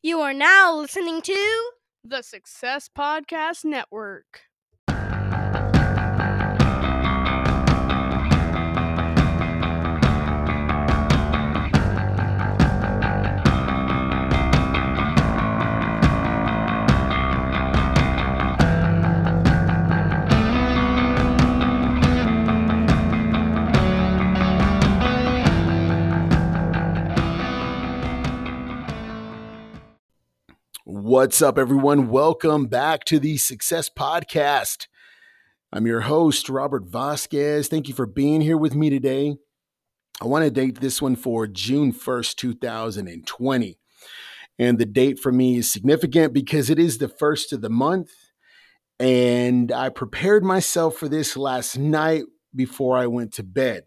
You are now listening to the Success Podcast Network. What's up, everyone? Welcome back to the Success Podcast. I'm your host, Robert Vasquez. Thank you for being here with me today. I want to date this one for June 1st, 2020. And the date for me is significant because it is the first of the month. And I prepared myself for this last night before I went to bed.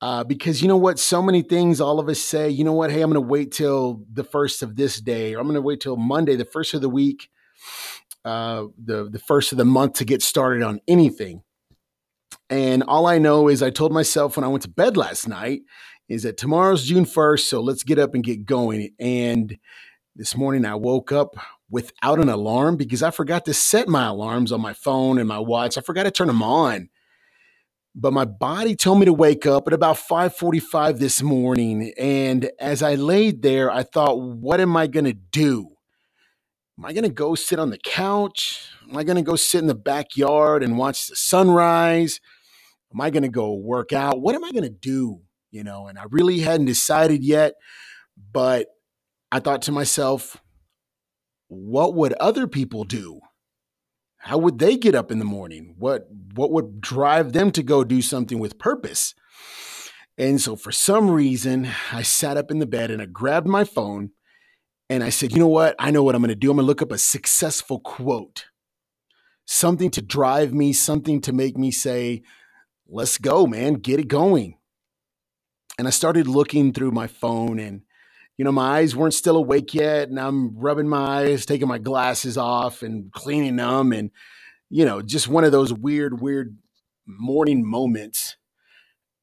Uh, because you know what? So many things all of us say, you know what? Hey, I'm going to wait till the first of this day, or I'm going to wait till Monday, the first of the week, uh, the, the first of the month to get started on anything. And all I know is I told myself when I went to bed last night is that tomorrow's June 1st, so let's get up and get going. And this morning I woke up without an alarm because I forgot to set my alarms on my phone and my watch. I forgot to turn them on but my body told me to wake up at about 5:45 this morning and as I laid there I thought what am I going to do? Am I going to go sit on the couch? Am I going to go sit in the backyard and watch the sunrise? Am I going to go work out? What am I going to do? You know, and I really hadn't decided yet, but I thought to myself, what would other people do? How would they get up in the morning? What what would drive them to go do something with purpose? And so for some reason, I sat up in the bed and I grabbed my phone and I said, "You know what? I know what I'm going to do. I'm going to look up a successful quote. Something to drive me, something to make me say, "Let's go, man. Get it going." And I started looking through my phone and you know, my eyes weren't still awake yet, and I'm rubbing my eyes, taking my glasses off and cleaning them, and you know, just one of those weird, weird morning moments.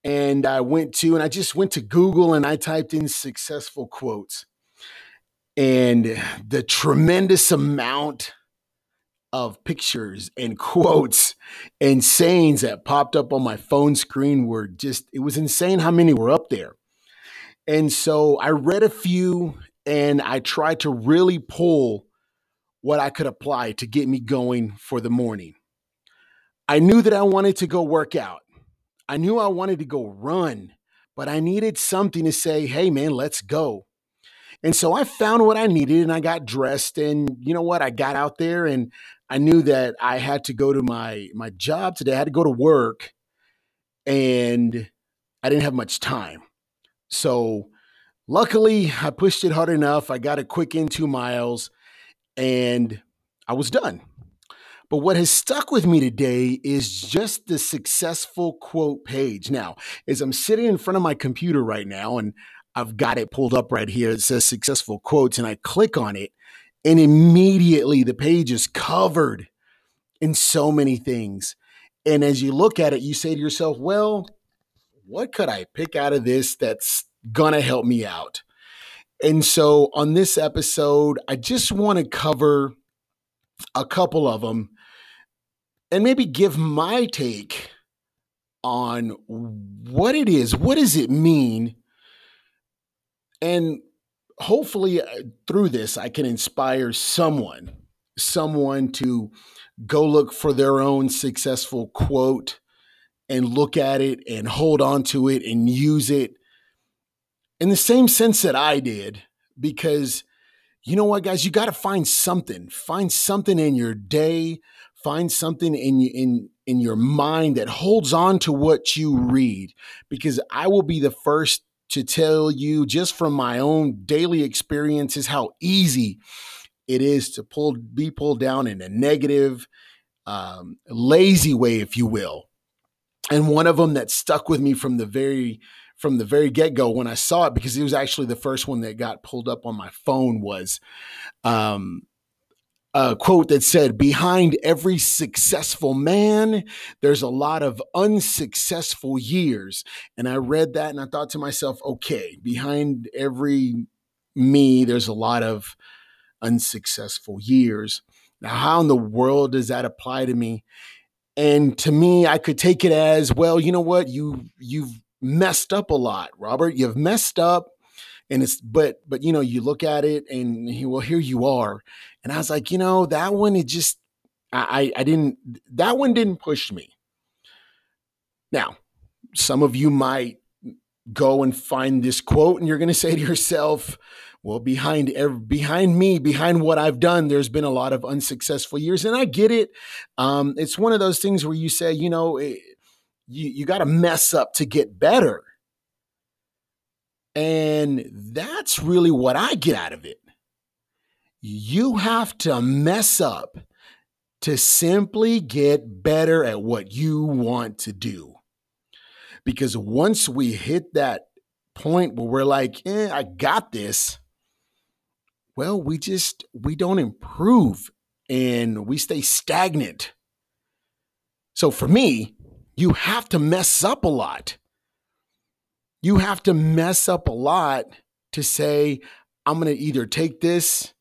And I went to, and I just went to Google and I typed in successful quotes. And the tremendous amount of pictures and quotes and sayings that popped up on my phone screen were just, it was insane how many were up there. And so I read a few and I tried to really pull what I could apply to get me going for the morning. I knew that I wanted to go work out. I knew I wanted to go run, but I needed something to say, hey, man, let's go. And so I found what I needed and I got dressed. And you know what? I got out there and I knew that I had to go to my, my job today. I had to go to work and I didn't have much time. So luckily, I pushed it hard enough. I got a quick in two miles and I was done. But what has stuck with me today is just the successful quote page. Now, as I'm sitting in front of my computer right now and I've got it pulled up right here, it says successful quotes, and I click on it, and immediately the page is covered in so many things. And as you look at it, you say to yourself, well, what could I pick out of this that's gonna help me out? And so on this episode, I just want to cover a couple of them and maybe give my take on what it is. What does it mean? And hopefully, uh, through this, I can inspire someone, someone to go look for their own successful quote and look at it and hold on to it and use it in the same sense that I did, because you know what, guys, you got to find something, find something in your day, find something in in in your mind that holds on to what you read, because I will be the first to tell you just from my own daily experiences how easy it is to pull be pulled down in a negative um, lazy way if you will and one of them that stuck with me from the very from the very get-go when i saw it because it was actually the first one that got pulled up on my phone was um, a quote that said behind every successful man there's a lot of unsuccessful years and i read that and i thought to myself okay behind every me, there's a lot of unsuccessful years. Now, how in the world does that apply to me? And to me, I could take it as, well, you know what? You you've messed up a lot, Robert. You've messed up. And it's but but you know, you look at it and he, well, here you are. And I was like, you know, that one it just I I didn't that one didn't push me. Now, some of you might go and find this quote and you're going to say to yourself, well, behind every, behind me, behind what I've done, there's been a lot of unsuccessful years, and I get it. Um, it's one of those things where you say, you know, it, eh, you you got to mess up to get better, and that's really what I get out of it. You have to mess up to simply get better at what you want to do. Because once we hit that point where we're like, eh, I got this, well, we just we don't improve and we stay stagnant. So for me, you have to mess up a lot. You have to mess up a lot to say, I'm going to either take this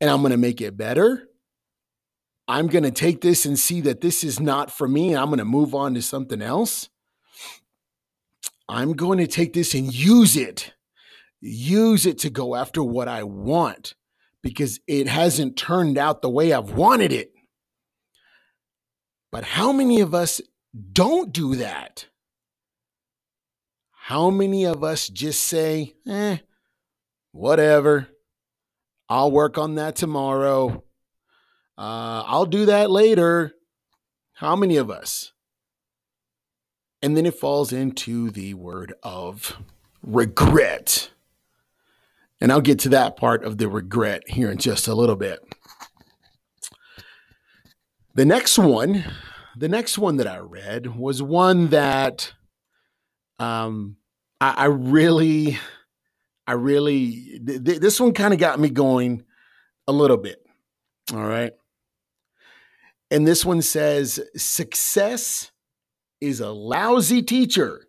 and I'm going to make it better. I'm going to take this and see that this is not for me. I'm going to move on to something else. I'm going to take this and use it, use it to go after what I want because it hasn't turned out the way I've wanted it. But how many of us don't do that? How many of us just say, eh, whatever, I'll work on that tomorrow. Uh, I'll do that later. How many of us? And then it falls into the word of regret. And I'll get to that part of the regret here in just a little bit. The next one, the next one that I read was one that um, I, I really, I really, th- this one kind of got me going a little bit. All right. And this one says success is a lousy teacher.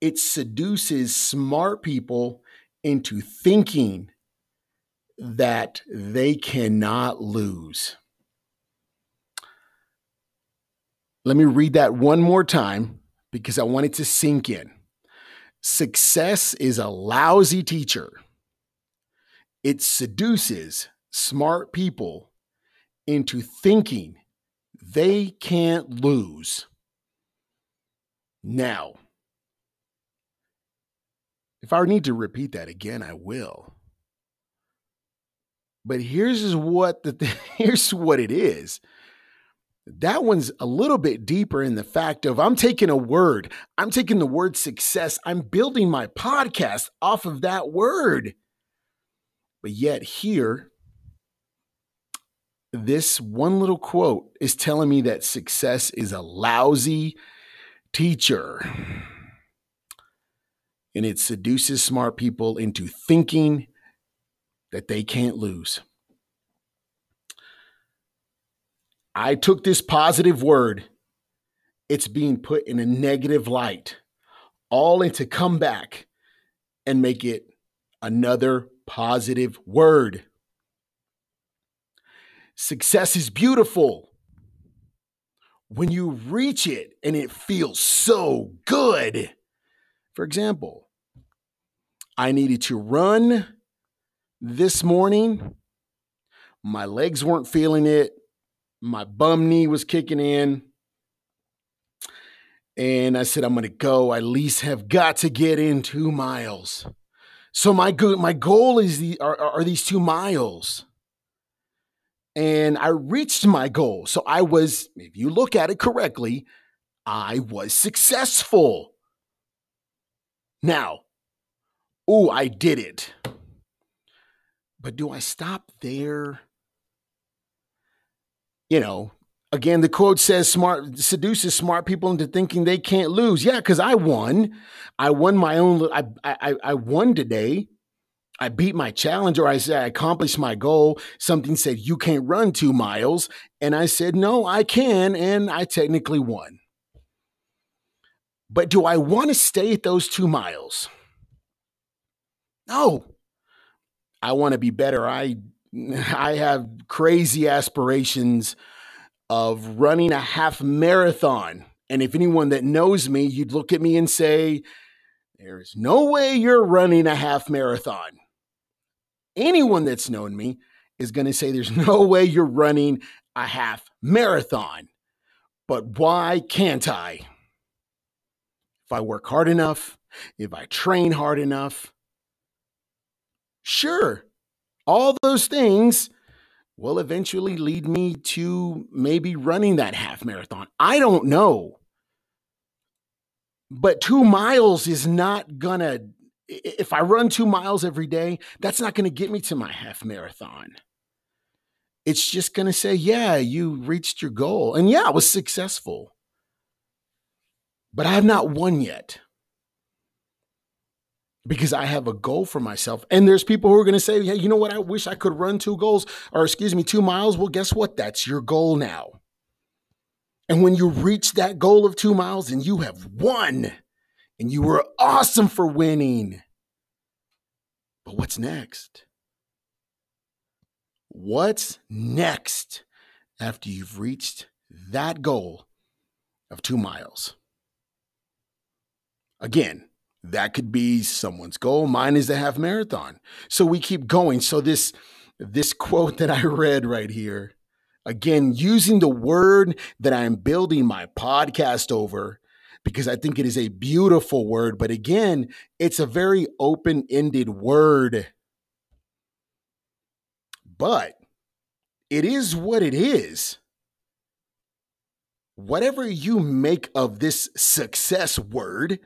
It seduces smart people into thinking that they cannot lose. Let me read that one more time because I want it to sink in. Success is a lousy teacher. It seduces smart people into thinking they can't lose. Now, if I need to repeat that again, I will. But here's what the here's what it is. That one's a little bit deeper in the fact of I'm taking a word. I'm taking the word success. I'm building my podcast off of that word. But yet here this one little quote is telling me that success is a lousy teacher. And it seduces smart people into thinking that they can't lose. I took this positive word, it's being put in a negative light, all into come back and make it another positive word. Success is beautiful when you reach it and it feels so good. For example, I needed to run this morning. My legs weren't feeling it. My bum knee was kicking in. And I said, I'm going to go. I at least have got to get in two miles. So my go- my goal is the are, are these two miles and I reached my goal. So I was, if you look at it correctly, I was successful. Now, oh, I did it. But do I stop there? You know, again, the quote says smart seduces smart people into thinking they can't lose. Yeah, because I won. I won my own. I, I I won today. I beat my challenge or I said I accomplished my goal. Something said, you can't run two miles. And I said, no, I can. And I technically won. But do I want to stay at those two miles? No. I want to be better. I I have crazy aspirations of running a half marathon. And if anyone that knows me, you'd look at me and say, There's no way you're running a half marathon. Anyone that's known me is going to say, There's no way you're running a half marathon. But why can't I? If I work hard enough, if I train hard enough, sure, all those things will eventually lead me to maybe running that half marathon. I don't know. But two miles is not gonna, if I run two miles every day, that's not gonna get me to my half marathon. It's just gonna say, yeah, you reached your goal. And yeah, I was successful. But I have not won yet because I have a goal for myself. And there's people who are going to say, hey, you know what? I wish I could run two goals or, excuse me, two miles. Well, guess what? That's your goal now. And when you reach that goal of two miles and you have won and you were awesome for winning. But what's next? What's next after you've reached that goal of two miles? Again, that could be someone's goal. Mine is the half marathon. So we keep going. So this this quote that I read right here, again, using the word that I'm building my podcast over, because I think it is a beautiful word. But again, it's a very open ended word. But it is what it is. Whatever you make of this success word,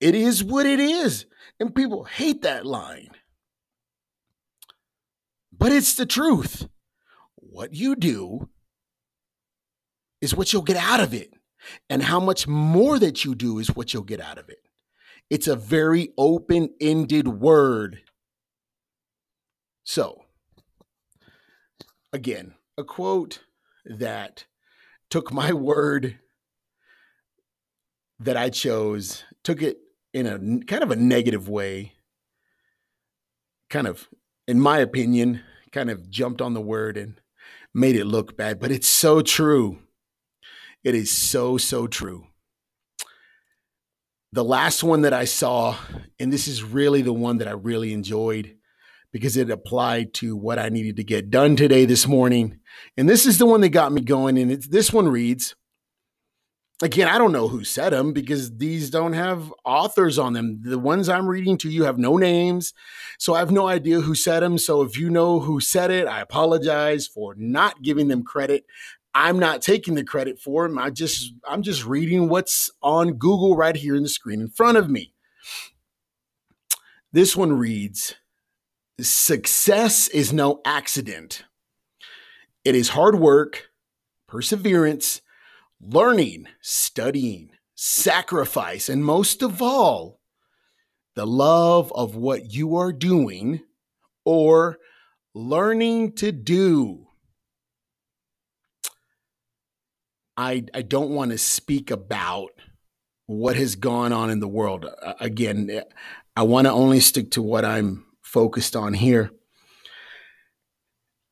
it is what it is. And people hate that line. But it's the truth. What you do is what you'll get out of it. And how much more that you do is what you'll get out of it. It's a very open ended word. So, again, a quote that took my word that I chose, took it in a kind of a negative way, kind of, in my opinion, kind of jumped on the word and made it look bad. But it's so true. It is so, so true. The last one that I saw, and this is really the one that I really enjoyed because it applied to what I needed to get done today, this morning. And this is the one that got me going. And this one reads Again, I don't know who said them because these don't have authors on them. The ones I'm reading to you have no names. So I have no idea who said them. So if you know who said it, I apologize for not giving them credit. I'm not taking the credit for them. I just I'm just reading what's on Google right here in the screen in front of me. This one reads Success is no accident. It is hard work, perseverance, learning, studying, sacrifice, and most of all, the love of what you are doing or learning to do. I, I don't want to speak about what has gone on in the world. Again, I want to only stick to what I'm focused on here.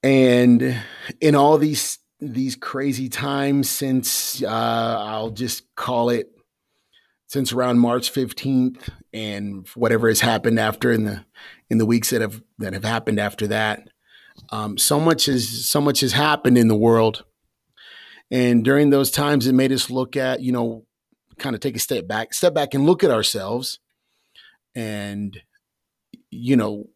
And in all these these crazy times since uh, I'll just call it since around March 15th and whatever has happened after in the in the weeks that have that have happened after that. Um, so much has so much has happened in the world. And during those times it made us look at, you know, kind of take a step back, step back and look at ourselves and you know,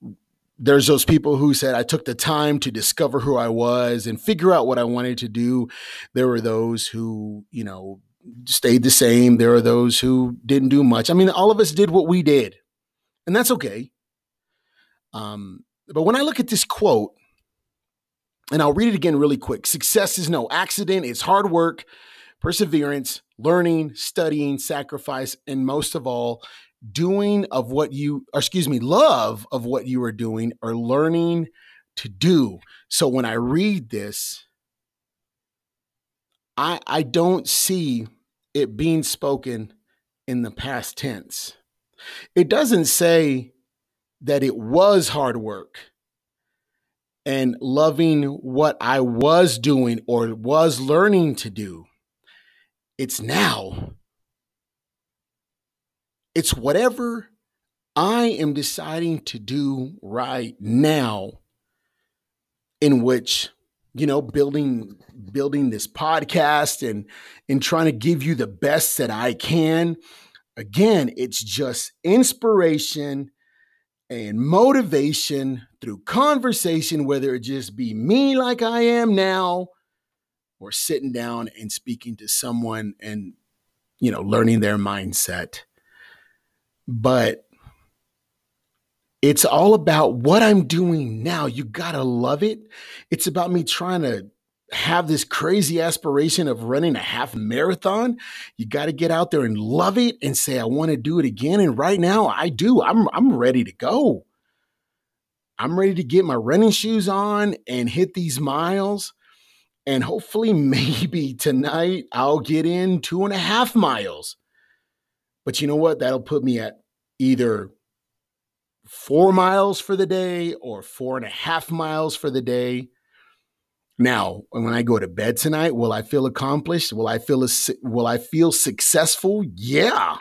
there's those people who said I took the time to discover who I was and figure out what I wanted to do. There were those who, you know, stayed the same. There are those who didn't do much. I mean, all of us did what we did, and that's okay. Um, but when I look at this quote, and I'll read it again really quick success is no accident, it's hard work, perseverance, learning, studying, sacrifice, and most of all, doing of what you, or excuse me, love of what you are doing or learning to do. So when I read this, I I don't see it being spoken in the past tense. It doesn't say that it was hard work and loving what I was doing or was learning to do. It's now. It's whatever I am deciding to do right now in which you know building building this podcast and and trying to give you the best that I can. Again it's just inspiration and motivation through conversation whether it just be me like I am now or sitting down and speaking to someone and you know learning their mindset but it's all about what I'm doing now. You got to love it. It's about me trying to have this crazy aspiration of running a half marathon. You got to get out there and love it and say I want to do it again and right now I do. I'm I'm ready to go. I'm ready to get my running shoes on and hit these miles. And hopefully, maybe tonight I'll get in two and a half miles. But you know what? That'll put me at either four miles for the day or four and a half miles for the day. Now, when I go to bed tonight, will I feel accomplished? Will I feel will I feel successful? Yeah.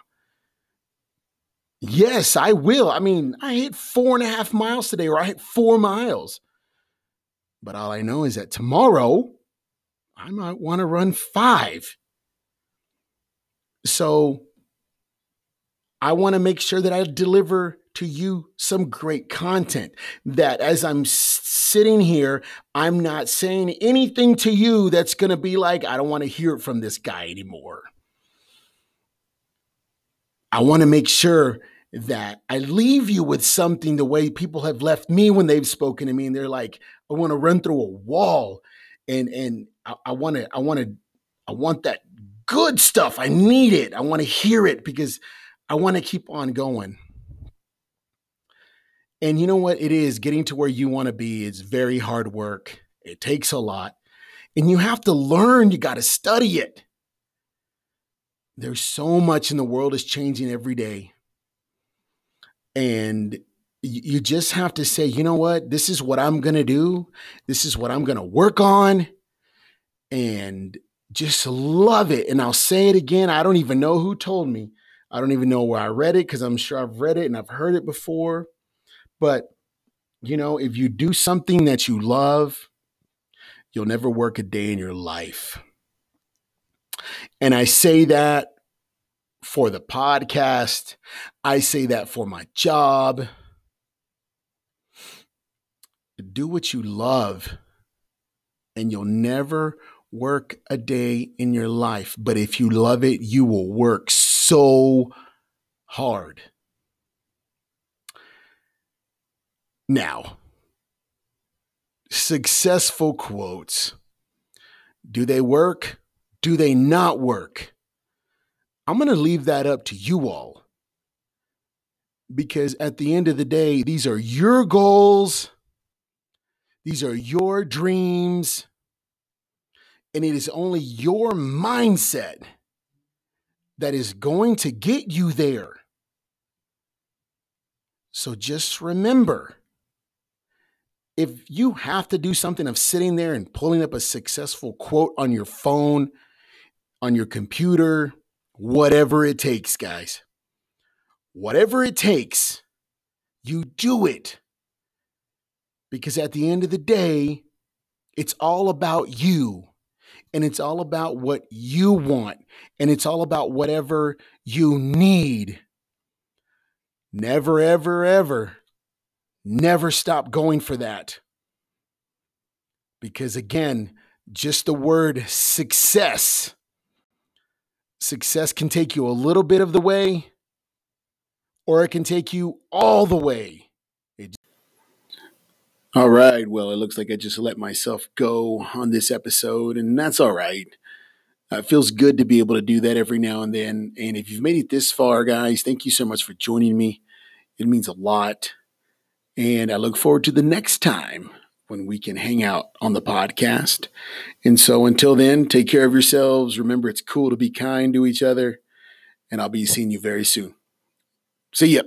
Yes, I will. I mean, I hit four and a half miles today, or I hit four miles. But all I know is that tomorrow I might want to run five. So I want to make sure that I deliver to you some great content. That as I'm sitting here, I'm not saying anything to you that's going to be like, I don't want to hear it from this guy anymore. I want to make sure that I leave you with something the way people have left me when they've spoken to me and they're like, I want to run through a wall and and I want to I want to I want that good stuff. I need it. I want to hear it because I want to keep on going. And you know what? It is getting to where you want to be. It's very hard work. It takes a lot. And you have to learn, you got to study it. There's so much in the world is changing every day. And you just have to say, you know what? This is what I'm going to do. This is what I'm going to work on. And just love it. And I'll say it again. I don't even know who told me. I don't even know where I read it because I'm sure I've read it and I've heard it before. But, you know, if you do something that you love, you'll never work a day in your life. And I say that for the podcast, I say that for my job. Do what you love, and you'll never work a day in your life. But if you love it, you will work so hard. Now, successful quotes. Do they work? Do they not work? I'm going to leave that up to you all. Because at the end of the day, these are your goals, these are your dreams, and it is only your mindset that is going to get you there. So just remember if you have to do something of sitting there and pulling up a successful quote on your phone, on your computer, whatever it takes, guys, whatever it takes, you do it. Because at the end of the day, it's all about you and it's all about what you want and it's all about whatever you need. Never, ever, ever Never stop going for that. Because again, just the word success, success can take you a little bit of the way, or it can take you all the way. All right. Well, it looks like I just let myself go on this episode, and that's all right. Uh, it feels good to be able to do that every now and then. And if you've made it this far, guys, thank you so much for joining me. It means a lot. And I look forward to the next time when we can hang out on the podcast. And so until then, take care of yourselves. Remember, it's cool to be kind to each other. And I'll be seeing you very soon. See ya.